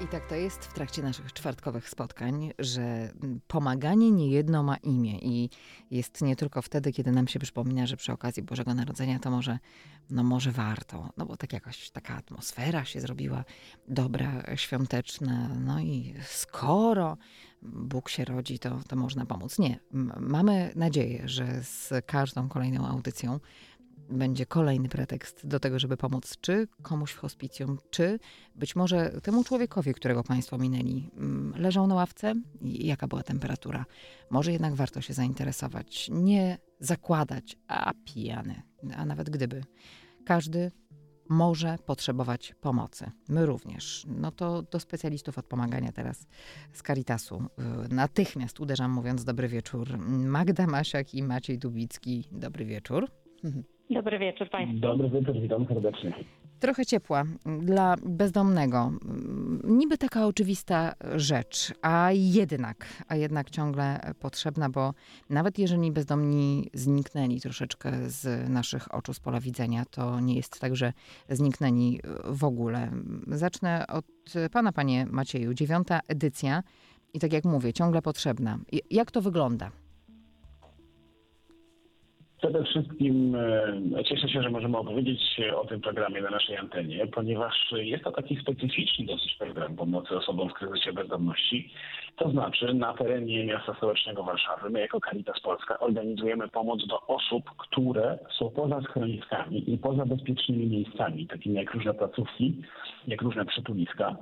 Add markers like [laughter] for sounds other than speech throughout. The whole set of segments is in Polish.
I tak to jest w trakcie naszych czwartkowych spotkań, że pomaganie niejedno ma imię i jest nie tylko wtedy, kiedy nam się przypomina, że przy okazji Bożego Narodzenia to może, no może warto, no bo tak jakoś taka atmosfera się zrobiła dobra, świąteczna, no i skoro Bóg się rodzi, to, to można pomóc. Nie, mamy nadzieję, że z każdą kolejną audycją będzie kolejny pretekst do tego, żeby pomóc czy komuś w hospicjum, czy być może temu człowiekowi, którego Państwo minęli, mm, leżał na ławce i jaka była temperatura. Może jednak warto się zainteresować, nie zakładać, a pijany, a nawet gdyby. Każdy może potrzebować pomocy. My również. No to do specjalistów od pomagania teraz z Caritasu. y, Natychmiast uderzam mówiąc dobry wieczór. Magda Masiak i Maciej Dubicki. Dobry wieczór. Dobry wieczór Państwu. Dobry wieczór, witam serdecznie. Trochę ciepła dla bezdomnego. Niby taka oczywista rzecz, a jednak, a jednak ciągle potrzebna, bo nawet jeżeli bezdomni zniknęli troszeczkę z naszych oczu, z pola widzenia, to nie jest tak, że zniknęli w ogóle. Zacznę od pana, panie Macieju. Dziewiąta edycja i tak jak mówię, ciągle potrzebna. Jak to wygląda? Przede wszystkim e, cieszę się, że możemy opowiedzieć o tym programie na naszej antenie, ponieważ jest to taki specyficzny dosyć program pomocy osobom w kryzysie bezdomności. To znaczy na terenie miasta stołecznego Warszawy my jako Caritas Polska organizujemy pomoc do osób, które są poza schroniskami i poza bezpiecznymi miejscami, takimi jak różne placówki, jak różne przytuliska.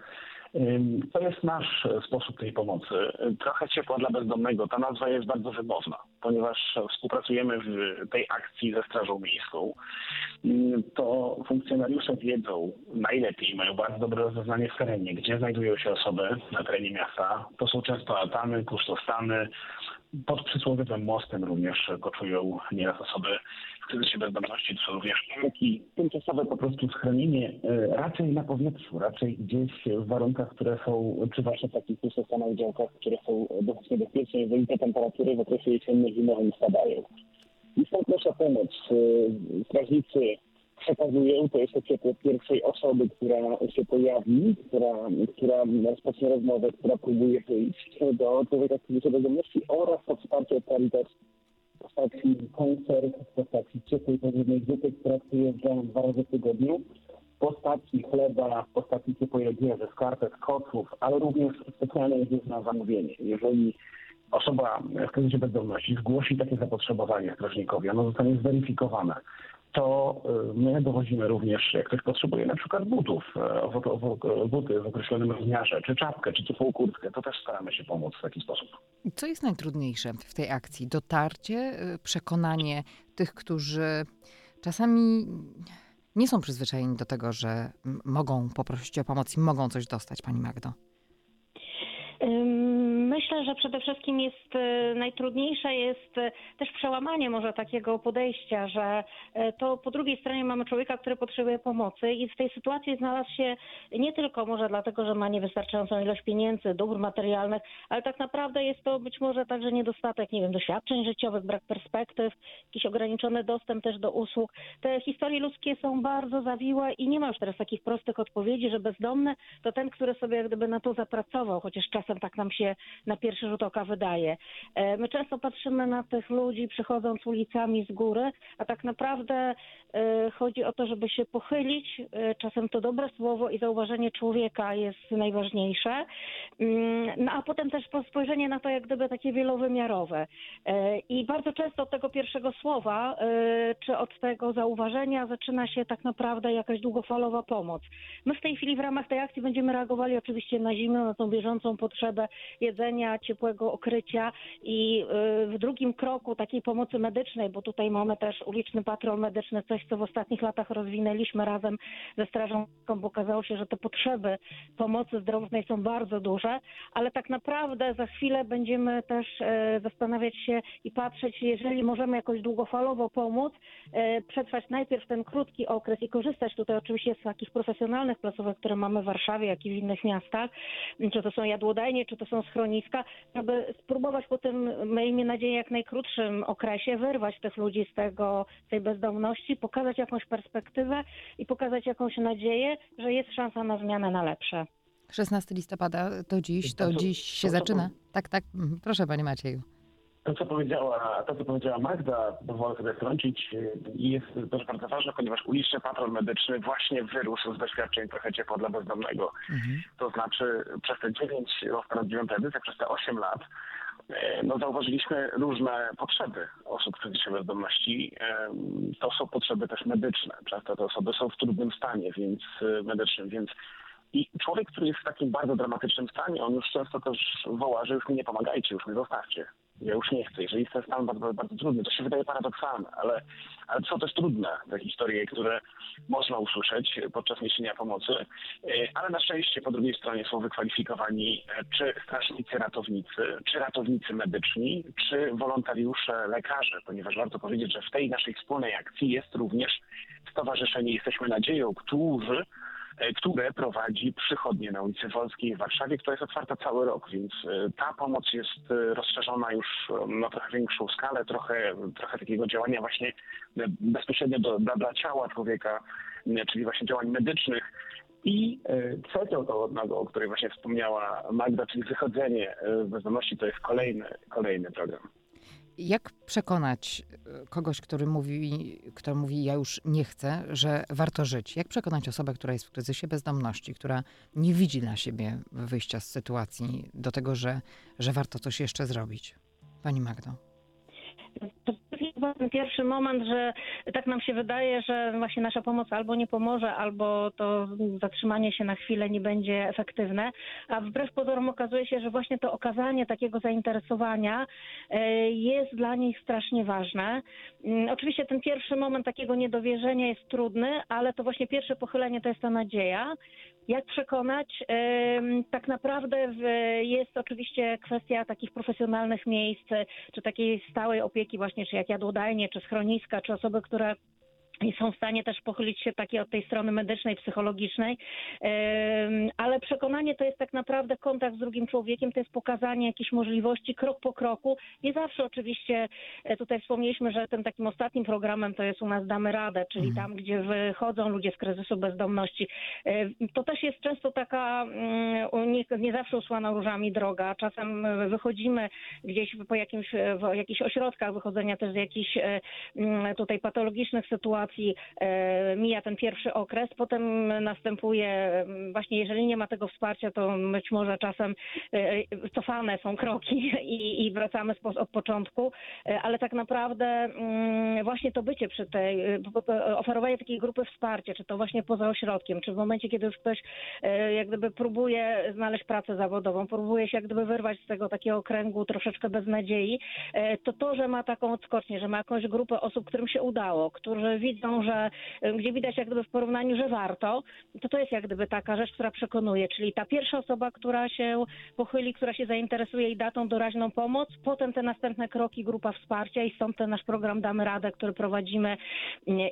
To jest nasz e, sposób tej pomocy. Trochę ciepła dla bezdomnego. Ta nazwa jest bardzo wymowna, ponieważ współpracujemy w tej akcji ze Strażą Miejską. To funkcjonariusze wiedzą najlepiej, mają bardzo dobre rozeznanie w terenie, gdzie znajdują się osoby na terenie miasta. To są często altany, kusztostany. Pod przysłowiowym mostem również koczują nieraz osoby w kryzysie bezdomności. To są również parki. Tymczasowe po prostu schronienie e, raczej na powietrzu, raczej gdzieś w warunkach, które są, czy właśnie w takich kusztostanach, działkach, które są dosyć niebezpieczne, jeżeli te temperatury w okresie jesienno-zimowym spadają. I stąd nasza pomoc. E, Strażnicy przekazują, to jest ciepło pierwszej osoby, która się pojawi, która, która rozpocznie rozmowę, która próbuje wyjść do człowieka w kryzysie bezdomności oraz to wsparcie Caritas postaci koncert, w postaci ciepłej, pożywnej zupy, która przyjeżdża dwa razy w tygodniu, w postaci chleba, w postaci ciepłej odzieży, skarpet, koców, ale również specjalnie jest na zamówienie. Jeżeli osoba w kryzysie bezdomności zgłosi takie zapotrzebowanie strażnikowi, ono zostanie zweryfikowane, to y, my dowozimy również, jak ktoś potrzebuje na przykład butów, e, buty w określonym rozmiarze, czy czapkę, czy ciepłą kurtkę, to też staramy się pomóc w taki sposób. Co jest najtrudniejsze w tej akcji? Dotarcie, y, przekonanie tych, którzy czasami nie są przyzwyczajeni do tego, że mogą poprosić o pomoc i mogą coś dostać, pani Magdo. Myślę, że przede wszystkim jest e, najtrudniejsze jest e, też przełamanie może takiego podejścia, że e, to po drugiej stronie mamy człowieka, który potrzebuje pomocy i w tej sytuacji znalazł się nie tylko może dlatego, że ma niewystarczającą ilość pieniędzy, dóbr materialnych, ale tak naprawdę jest to być może także niedostatek, nie wiem, doświadczeń życiowych, brak perspektyw, jakiś ograniczony dostęp też do usług. Te historie ludzkie są bardzo zawiłe i nie ma już teraz takich prostych odpowiedzi, że bezdomny to ten, który sobie jak gdyby na to zapracował, chociaż czasem tak nam się na pierwszy rzut oka wydaje. E, My często patrzymy na tych ludzi przychodząc ulicami z góry, a tak naprawdę e, chodzi o to, żeby się pochylić. E, Czasem to dobre słowo i zauważenie człowieka jest najważniejsze. Mm, No a potem też po- spojrzenie na to jak gdyby takie wielowymiarowe. I bardzo często od tego pierwszego słowa, czy od tego zauważenia zaczyna się tak naprawdę jakaś długofalowa pomoc. My w tej chwili w ramach tej akcji będziemy reagowali oczywiście na zimno, na tą bieżącą potrzebę jedzenia, ciepła, ciepłego okrycia i y, w drugim kroku takiej pomocy medycznej, bo tutaj mamy też uliczny patrol medyczny, coś co w ostatnich latach rozwinęliśmy razem ze Strażą bo okazało się, że te potrzeby pomocy zdrowotnej są bardzo duże, ale tak naprawdę za chwilę będziemy też e, zastanawiać się i patrzeć, jeżeli możemy jakoś długofalowo pomóc, e, przetrwać najpierw ten krótki okres i korzystać tutaj oczywiście z takich profesjonalnych placówek, które mamy w Warszawie, jak i w innych miastach, czy to są jadłodajnie, czy to są schroniska, żeby spróbować po tym, miejmy nadzieję, jak najkrótszym okresie wyrwać tych ludzi z tego, z tej bezdomności, pokazać jakąś perspektywę i pokazać jakąś nadzieję, że jest szansa na zmianę na lepsze. 16 listopada to dziś, to To co- dziś się to zaczyna. Tak, tak. Mhm. Proszę, panie Macieju. To, co powiedziała, to, co powiedziała Magda, pozwolę sobie wtrącić, jest też bardzo ważne, ponieważ uliczny patrol medyczny właśnie wyrósł z doświadczeń trochę ciepła dla bezdomnego. To znaczy przez te 9, ostatnio 9 edycja, przez te 8 lat, e, no zauważyliśmy różne potrzeby osób w kryzysie bezdomności. Em, To są potrzeby też medyczne. Często te osoby są w trudnym stanie, więc e, medycznym, więc i człowiek, który jest w takim bardzo dramatycznym stanie, on już często też woła, że już mi nie pomagajcie, już mnie zostawcie. Ja już nie chcę. Jeżeli jest stan bardzo, bardzo trudny, to się wydaje paradoksalne, ale, ale są też trudne te historie, które można usłyszeć podczas niesienia pomocy, E, ale na szczęście po drugiej stronie są wykwalifikowani e, czy strażnicy ratownicy, czy ratownicy medyczni, czy wolontariusze lekarze, ponieważ warto powiedzieć, że w tej naszej wspólnej akcji jest również Stowarzyszenie Jesteśmy Nadzieją, którzy które prowadzi przychodnię na ulicy Wolskiej w Warszawie, która jest otwarta cały rok, więc e, ta pomoc jest e, rozszerzona już e, na trochę większą skalę, trochę, trochę takiego działania właśnie e, bezpośrednio do, dla, dla ciała człowieka, czyli właśnie działań medycznych. I e, trzecią tą o której właśnie wspomniała Magda, czyli wychodzenie e, z bezdomności, to jest kolejny, kolejny program. Jak przekonać e, kogoś, który mówi, kto mówi, ja już nie chcę, że warto żyć? Jak przekonać osobę, która jest w kryzysie bezdomności, która nie widzi dla siebie wyjścia z sytuacji do tego, że, że warto coś jeszcze zrobić? Pani Magdo. Chyba ten pierwszy moment, że tak nam się wydaje, że właśnie nasza pomoc albo nie pomoże, albo to zatrzymanie się na chwilę nie będzie efektywne, a wbrew pozorom okazuje się, że właśnie to okazanie takiego zainteresowania e, jest dla nich strasznie ważne. Mm, Oczywiście ten pierwszy moment takiego niedowierzenia jest trudny, ale to właśnie pierwsze pochylenie to jest ta nadzieja. Jak przekonać? Tak naprawdę jest oczywiście kwestia takich profesjonalnych miejsc, czy takiej stałej opieki właśnie, czy jak jadłodajnie, czy schroniska, czy osoby, które i są w stanie też pochylić się takiej od tej strony medycznej, psychologicznej, ale przekonanie to jest tak naprawdę kontakt z drugim człowiekiem, to jest pokazanie jakichś możliwości krok po kroku. Nie zawsze oczywiście, e, tutaj wspomnieliśmy, że tym takim ostatnim programem to jest u nas Damy Radę, czyli tam, gdzie wychodzą ludzie z kryzysu bezdomności. E, To też jest często taka mm, nie, nie zawsze usłana różami droga. Czasem wychodzimy gdzieś po jakimś, w jakichś ośrodkach wychodzenia też z jakichś e, mm, tutaj patologicznych sytuacji, e, mija ten pierwszy okres, potem następuje właśnie, jeżeli nie ma tego wsparcia, to być może czasem e, cofane są kroki [laughs] i, i wracamy od początku, e, ale tak naprawdę mm, właśnie to bycie przy tej, e, oferowanie takiej grupy wsparcia, czy to właśnie poza ośrodkiem, czy w momencie, kiedy już ktoś e, jak gdyby próbuje znaleźć pracę zawodową, próbuje się jak gdyby wyrwać z tego takiego kręgu troszeczkę beznadziei, e, to to, że ma taką odskocznię, że ma jakąś grupę osób, którym się udało, którzy widzą, że e, gdzie widać jak gdyby w porównaniu, że warto, to to jest jak gdyby taka rzecz, która przekonuje, czyli ta pierwsza osoba, która się pochyli, która się zainteresuje i da tą doraźną pomoc, potem te następne kroki, grupa wsparcia i stąd ten nasz program Damy Radę, który prowadzimy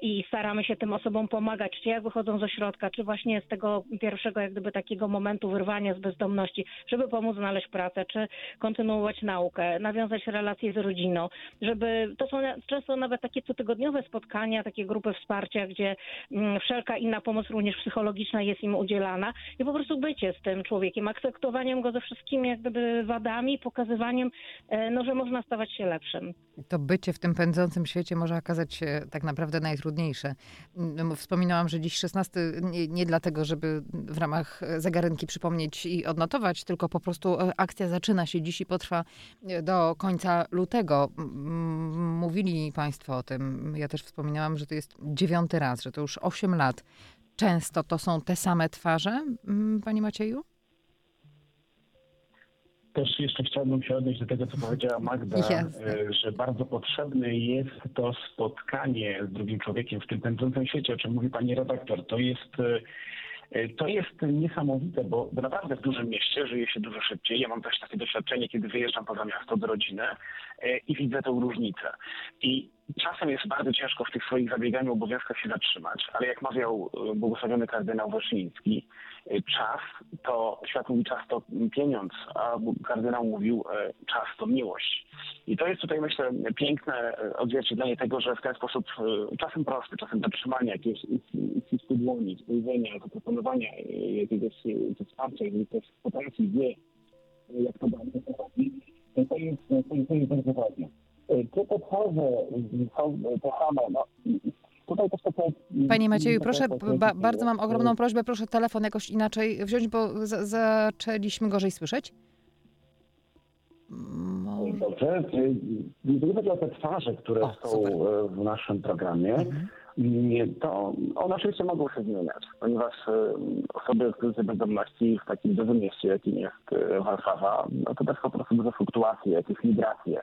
i staramy się tym osobom pomagać, czy jak wychodzą z ośrodka, czy właśnie z tego pierwszego jak gdyby takiego momentu wyrwania z bezdomności, żeby pomóc znaleźć pracę, czy kontynuować naukę, nawiązać relacje z rodziną, żeby, to są często nawet takie cotygodniowe spotkania, takie grupy wsparcia, gdzie mm, wszelka inna pomoc, również psychologiczna jest im udzielana i po prostu bycie z tym człowiekiem, akceptowaniem go ze wszystkimi jak gdyby wadami, pokazywaniem, e, no, że można stawać się lepszym. To bycie w tym pędzącym świecie może okazać się tak naprawdę najtrudniejsze. Mm, Wspominałam, że dziś 16 nie, nie dlatego, żeby w ramach zegarenki przypomnieć i odnotować, tylko po prostu e, akcja zaczyna się dziś i potrwa e, do końca lutego. Mówili Państwo o tym. Ja też wspominałam, że to jest dziewiąty raz, że to już 8 lat. Często to są te same twarze, mm, Panie Macieju? Też jeszcze chciałbym się odnieść do tego, co powiedziała Magda, e, że bardzo potrzebne jest to spotkanie z drugim człowiekiem w tym pędzącym świecie, o czym mówi pani redaktor. To jest, e, e, to jest niesamowite, bo, bo naprawdę w dużym mieście żyje się dużo szybciej. Ja mam też takie doświadczenie, kiedy wyjeżdżam poza miasto do rodziny e, i widzę tę różnicę. I czasem jest bardzo ciężko w tych swoich zabieganiu obowiązkach się zatrzymać, ale jak mawiał e, błogosławiony kardynał Wyszyński, e, czas to, świat mówi czas to pieniądz, a kardynał mówił e, czas to miłość. I to jest tutaj myślę piękne odzwierciedlenie tego, że w ten sposób czasem prosty, czasem zatrzymania jakiegoś uścisku dłoni, spojrzenia, zaproponowania jakiegoś wsparcia, jeżeli ktoś potrafi, wie, jak to bardzo to to jest, to jest bardzo ważne. E, są te same. No, tutaj też takie, Panie Macieju, proszę, ba, bardzo mam ogromną prośbę, proszę telefon jakoś inaczej wziąć, bo za, zaczęliśmy gorzej słyszeć. Dobrze. Gdyby chodzi o te twarze, które O, są super. e, w naszym programie, nie, to one oczywiście mogą się zmieniać, ponieważ e, osoby w kryzysie bezdomności w takim dużym mieście, jakim jest e, Warszawa, no to też po prostu duże fluktuacje, jakieś migracje.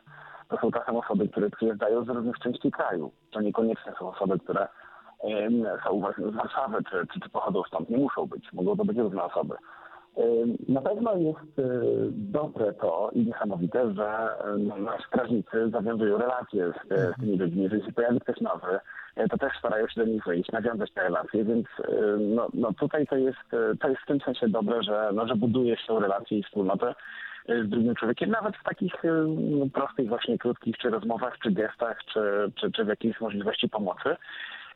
Są czasem osoby, które przyjeżdżają z różnych części kraju. To niekoniecznie są osoby, które są z Warszawy, czy, czy, czy pochodzą stąd. Nie muszą być, mogą to być różne osoby. Na pewno jest y, dobre to i niesamowite, że no, strażnicy zawiązują relacje z, y, z tymi ludźmi. Jeżeli się pojawi ktoś nowy, y, to też starają się do nich wyjść, nawiązać te relacje, więc no, no tutaj to jest, y, to jest w tym sensie dobre, że, no, że buduje się tą relację i wspólnotę z drugim człowiekiem, nawet w takich y, no, prostych właśnie krótkich czy rozmowach, czy gestach, czy, czy, czy w jakiejś możliwości pomocy.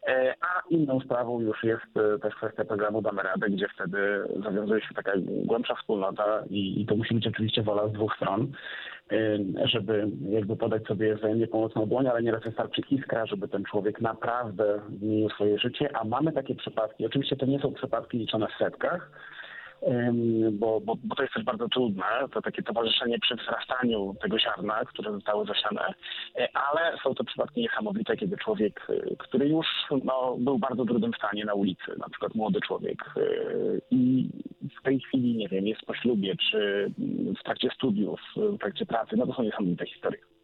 E, A inną sprawą już jest e, też kwestia programu Damy Radę, gdzie wtedy zawiązuje się taka głębsza wspólnota i, i to musi być oczywiście wola z dwóch stron, e, żeby jakby podać sobie wzajemnie pomocną dłoń, ale nieraz wystarczy iskra, żeby ten człowiek naprawdę zmienił swoje życie, a mamy takie przypadki, oczywiście to nie są przypadki liczone w setkach, bo, bo, bo to jest też bardzo trudne, to takie towarzyszenie przy wzrastaniu tego ziarna, które zostało zasiane, E, ale są to przypadki niesamowite, kiedy człowiek, e, który już no, był w bardzo trudnym stanie na ulicy, na przykład młody człowiek e, i w tej chwili, nie wiem, jest po ślubie, czy w trakcie studiów, w trakcie pracy, no to są niesamowite historie.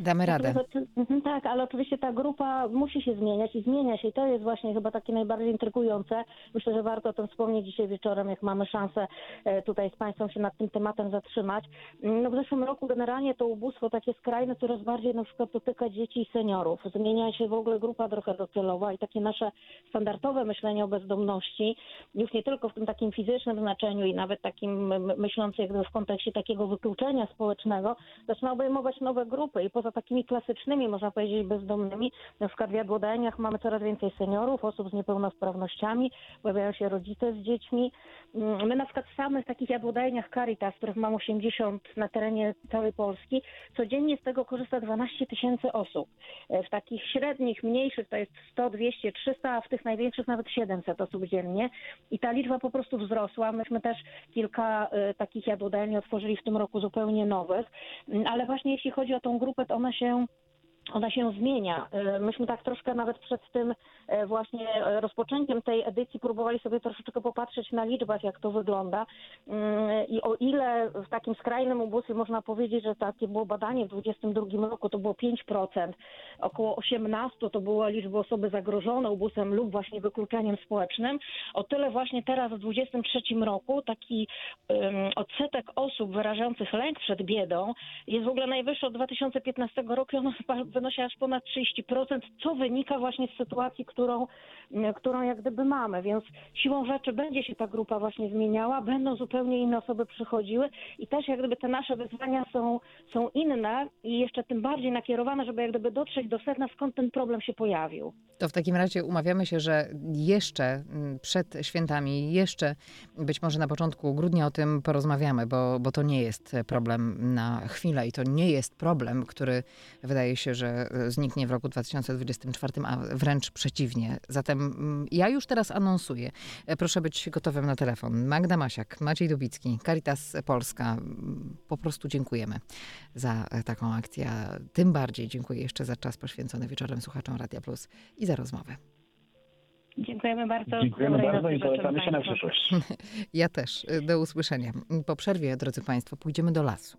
Damy radę. Natomiast oczy- mhm, Tak, ale oczywiście ta grupa musi się zmieniać i zmienia się i to jest właśnie chyba takie najbardziej intrygujące. Myślę, że warto o tym wspomnieć dzisiaj wieczorem, jak mamy szansę e, tutaj z Państwem się nad tym tematem zatrzymać. No w zeszłym roku generalnie to ubóstwo takie skrajne coraz bardziej na przykład dotyka dzieci i seniorów. Zmienia się w ogóle grupa trochę docelowa i takie nasze standardowe myślenie o bezdomności, już nie tylko w tym takim fizycznym znaczeniu i nawet takim myśląc jakby w kontekście takiego wykluczenia społecznego, zaczyna obejmować nowe grupy i poza takimi klasycznymi, można powiedzieć, bezdomnymi, na przykład w jadłodajniach mamy coraz więcej seniorów, osób z niepełnosprawnościami, pojawiają się rodzice z dziećmi. Mm, My na przykład w samych takich jadłodajniach Caritas, których mam 80 na terenie całej Polski, codziennie z tego korzysta 12 tysięcy osób. E, W takich średnich, mniejszych to jest 100, 200, 300, a w tych największych nawet 700 osób dziennie. I ta liczba po prostu wzrosła. Myśmy też kilka e, takich jadłodajni otworzyli w tym roku zupełnie nowych. Mm, Ale właśnie jeśli chodzi o tą grupę, to ona się ona się zmienia. E, Myśmy tak troszkę nawet przed tym e, właśnie e, rozpoczęciem tej edycji próbowali sobie troszeczkę popatrzeć na liczbach, jak to wygląda. Mm, I o ile w takim skrajnym ubóstwie można powiedzieć, że takie było badanie w 2022 roku, to było 5%, około 18% to była liczba osoby zagrożone ubóstwem lub właśnie wykluczeniem społecznym, o tyle właśnie teraz w 2023 roku taki odsetek osób wyrażających lęk przed biedą jest w ogóle najwyższy od 2015 roku i wynosi aż ponad 30%, co wynika właśnie z sytuacji, którą, m, którą jak gdyby mamy. Więc siłą rzeczy będzie się ta grupa właśnie zmieniała, będą zupełnie inne osoby przychodziły i też jak gdyby te nasze wyzwania są, są inne i jeszcze tym bardziej nakierowane, żeby jak gdyby dotrzeć do sedna, skąd ten problem się pojawił. To w takim razie umawiamy się, że jeszcze mm, przed świętami, jeszcze być może na początku grudnia o tym porozmawiamy, bo, bo to nie jest problem na chwilę i to nie jest problem, który wydaje się, że e, zniknie w roku 2024, a wręcz przeciwnie. Zatem mm, ja już teraz anonsuję. E, Proszę być gotowym na telefon. Magda Masiak, Maciej Dubicki, Caritas Polska. Mm, Po prostu dziękujemy za e, taką akcję. Tym bardziej dziękuję jeszcze za czas poświęcony wieczorem słuchaczom Radia Plus i za rozmowę. Dziękujemy bardzo. Dziękujemy Dobrej bardzo i polecamy się na przyszłość. [laughs] Ja też. Do usłyszenia. Po przerwie, drodzy Państwo, pójdziemy do lasu.